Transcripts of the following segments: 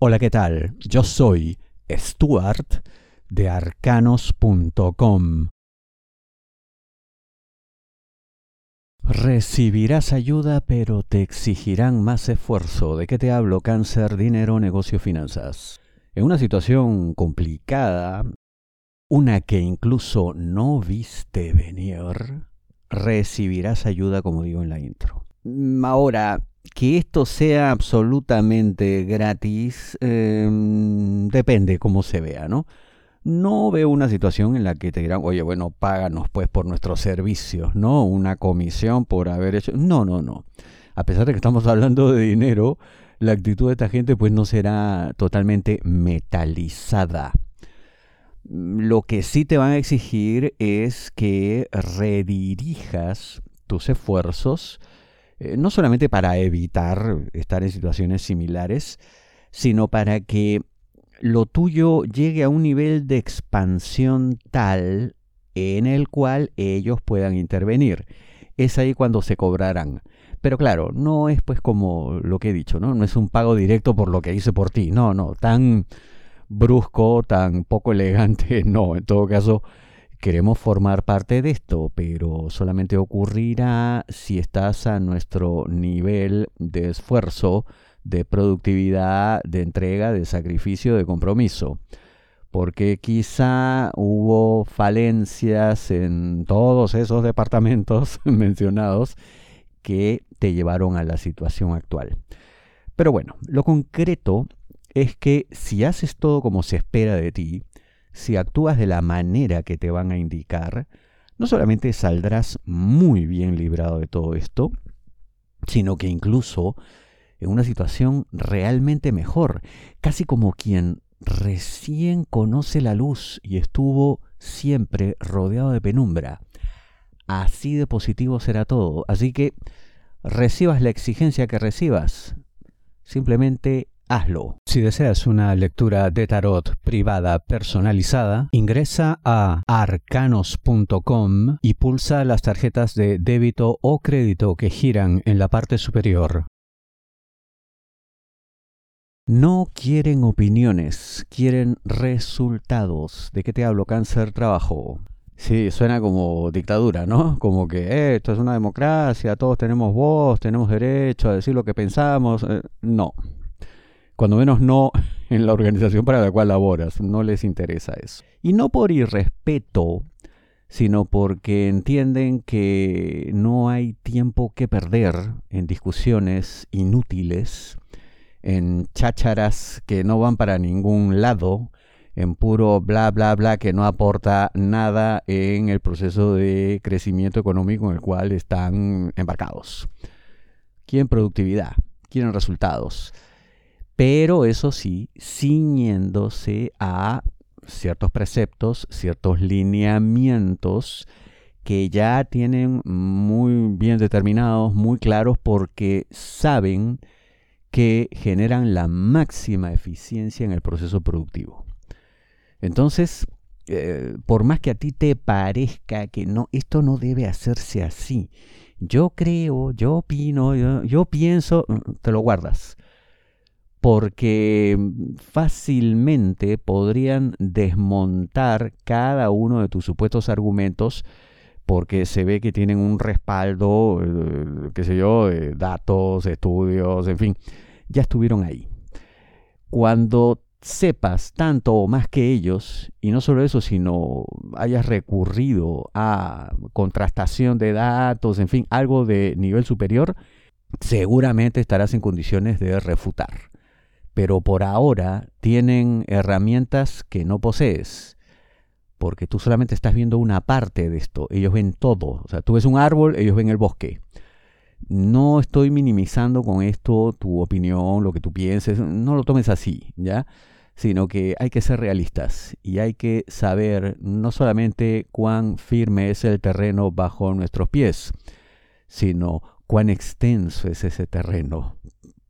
Hola, ¿qué tal? Yo soy Stuart de arcanos.com. Recibirás ayuda, pero te exigirán más esfuerzo. ¿De qué te hablo? Cáncer, dinero, negocio, finanzas. En una situación complicada, una que incluso no viste venir, recibirás ayuda, como digo en la intro. Ahora, que esto sea absolutamente gratis em, depende cómo se vea, ¿no? No veo una situación en la que te dirán, oye, bueno, páganos pues por nuestros servicios, ¿no? Una comisión por haber hecho... No, no, no. A pesar de que estamos hablando de dinero, la actitud de esta gente pues no será totalmente metalizada. Lo que sí te van a exigir es que redirijas tus esfuerzos eh, no solamente para evitar estar en situaciones similares, sino para que lo tuyo llegue a un nivel de expansión tal en el cual ellos puedan intervenir. Es ahí cuando se cobrarán. Pero claro, no es pues como lo que he dicho, ¿no? No es un pago directo por lo que hice por ti. No, no, tan brusco, tan poco elegante, no. En todo caso, queremos formar parte de esto, pero solamente ocurrirá si estás a nuestro nivel de esfuerzo, de productividad, de entrega, de sacrificio, de compromiso. Porque quizá hubo falencias en todos esos departamentos mencionados que te llevaron a la situación actual. Pero bueno, lo concreto es que si haces todo como se espera de ti, si actúas de la manera que te van a indicar, no solamente saldrás muy bien librado de todo esto, sino que incluso en una situación realmente mejor, casi como quien recién conoce la luz y estuvo siempre rodeado de penumbra. Así de positivo será todo. Así que recibas la exigencia que recibas, simplemente hazlo. Si deseas una lectura de tarot privada personalizada, ingresa a arcanos.com y pulsa las tarjetas de débito o crédito que giran en la parte superior. No quieren opiniones, quieren resultados. ¿De qué te hablo? Cáncer, trabajo. Sí, suena como dictadura, ¿no? Como que eh, esto es una democracia, todos tenemos voz, tenemos derecho a decir lo que pensamos. Eh, no, cuando menos no en la organización para la cual laboras, no les interesa eso. Y no por irrespeto, sino porque entienden que no hay tiempo que perder en discusiones inútiles, en chácharas que no van para ningún lado, en puro bla bla bla que no aporta nada en el proceso de crecimiento económico en el cual están embarcados. Quieren productividad, quieren resultados pero eso sí, ciñéndose a ciertos preceptos, ciertos lineamientos que ya tienen muy bien determinados, muy claros, porque saben que generan la máxima eficiencia en el proceso productivo. Entonces, eh, por más que a ti te parezca que no, esto no debe hacerse así, yo creo, yo opino, yo pienso, te lo guardas porque fácilmente podrían desmontar cada uno de tus supuestos argumentos porque se ve que tienen un respaldo, eh, qué sé yo, de datos, estudios, en fin, ya estuvieron ahí. Cuando sepas tanto o más que ellos, y no solo eso, sino hayas recurrido a contrastación de datos, en fin, algo de nivel superior, seguramente estarás en condiciones de refutar pero por ahora tienen herramientas que no posees, porque tú solamente estás viendo una parte de esto, ellos ven todo, o sea, tú ves un árbol, ellos ven el bosque. No estoy minimizando con esto tu opinión, lo que tú pienses, no lo tomes así, ¿ya? Sino que hay que ser realistas y hay que saber no solamente cuán firme es el terreno bajo nuestros pies, sino cuán extenso es ese terreno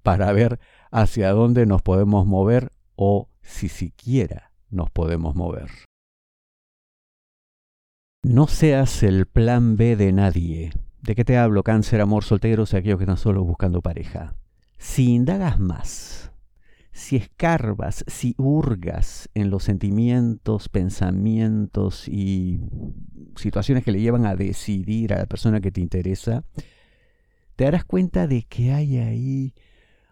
para ver hacia dónde nos podemos mover o si siquiera nos podemos mover. No seas el plan B de nadie. ¿De qué te hablo? Cáncer, amor, solteros y aquellos que están solo buscando pareja. Si indagas más, si escarbas, si hurgas en los sentimientos, pensamientos y situaciones que le llevan a decidir a la persona que te interesa, te darás cuenta de que hay ahí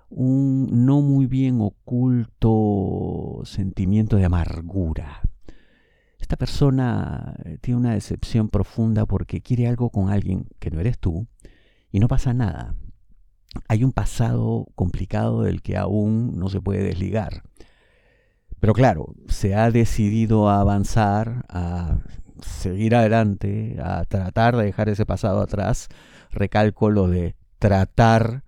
un no muy bien oculto sentimiento de amargura. Esta persona eh, tiene una decepción profunda porque quiere algo con alguien que no eres tú y no pasa nada hay un pasado complicado del que aún no se puede desligar. Pero claro, se ha decidido a avanzar, a seguir adelante, a tratar de dejar ese pasado atrás. Recalco lo de tratar,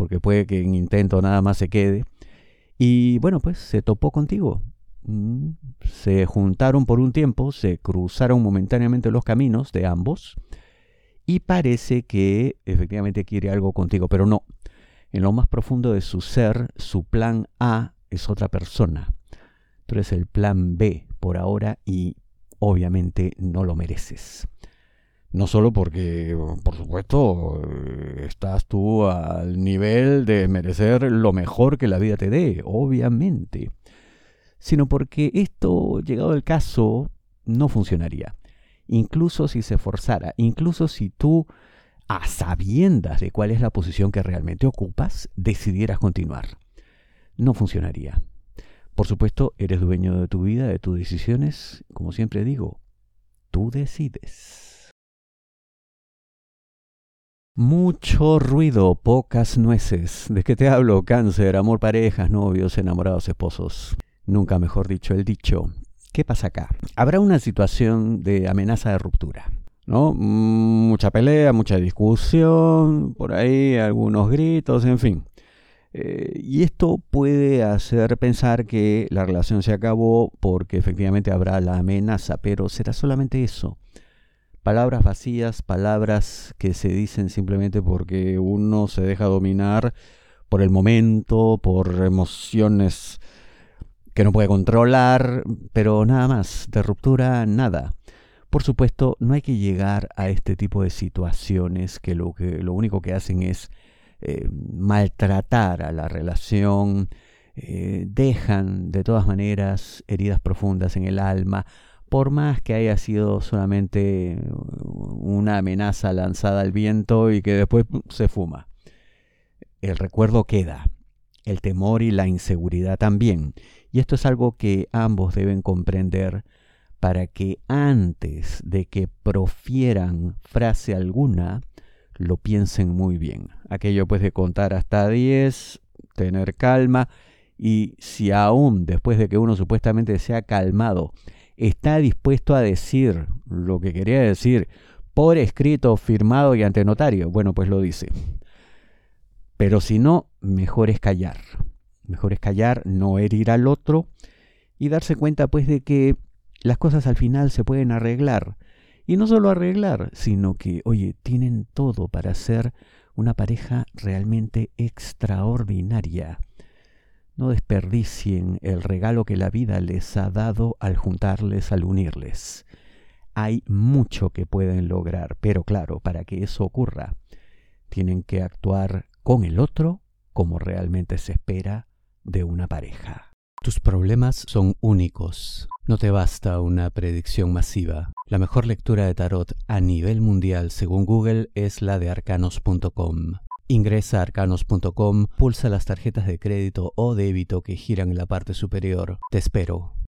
porque puede que en intento nada más se quede. Y bueno, pues se topó contigo. Mm, se juntaron por un tiempo, se cruzaron momentáneamente los caminos de ambos y parece que efectivamente quiere algo contigo, pero no. En lo más profundo de su ser, su plan A es otra persona. Tú eres el plan B por ahora y obviamente no lo mereces. No solo porque, por supuesto, estás tú al nivel de merecer lo mejor que la vida te dé, obviamente, sino porque esto, llegado el caso, no funcionaría incluso si se forzara, incluso si tú, a sabiendas de cuál es la posición que realmente ocupas, decidieras continuar. No funcionaría. Por supuesto, eres dueño de tu vida, de tus decisiones. Como siempre digo, tú decides. Mucho ruido, pocas nueces. ¿De qué te hablo? Cáncer, amor, parejas, novios, enamorados, esposos. Nunca mejor dicho el dicho. ¿Qué pasa acá? Habrá una situación de amenaza de ruptura. ¿no? Mucha pelea, mucha discusión, por ahí algunos gritos, en fin. Eh, y esto puede hacer pensar que la relación se acabó porque efectivamente habrá la amenaza, pero será solamente eso. Palabras vacías, palabras que se dicen simplemente porque uno se deja dominar por el momento, por emociones que no puede controlar, pero nada más, de ruptura nada. Por supuesto, no hay que llegar a este tipo de situaciones que lo, que, lo único que hacen es eh, maltratar a la relación, eh, dejan de todas maneras heridas profundas en el alma, por más que haya sido solamente una amenaza lanzada al viento y que después se fuma. El recuerdo queda, el temor y la inseguridad también. Y esto es algo que ambos deben comprender para que antes de que profieran frase alguna, lo piensen muy bien. Aquello pues de contar hasta 10, tener calma y si aún después de que uno supuestamente se ha calmado, está dispuesto a decir lo que quería decir por escrito, firmado y ante notario, bueno, pues lo dice. Pero si no, mejor es callar. Mejor es callar, no herir al otro y darse cuenta pues de que las cosas al final se pueden arreglar. Y no solo arreglar, sino que, oye, tienen todo para ser una pareja realmente extraordinaria. No desperdicien el regalo que la vida les ha dado al juntarles, al unirles. Hay mucho que pueden lograr, pero claro, para que eso ocurra, tienen que actuar con el otro como realmente se espera de una pareja. Tus problemas son únicos. No te basta una predicción masiva. La mejor lectura de tarot a nivel mundial según Google es la de arcanos.com. Ingresa a arcanos.com, pulsa las tarjetas de crédito o débito que giran en la parte superior. Te espero.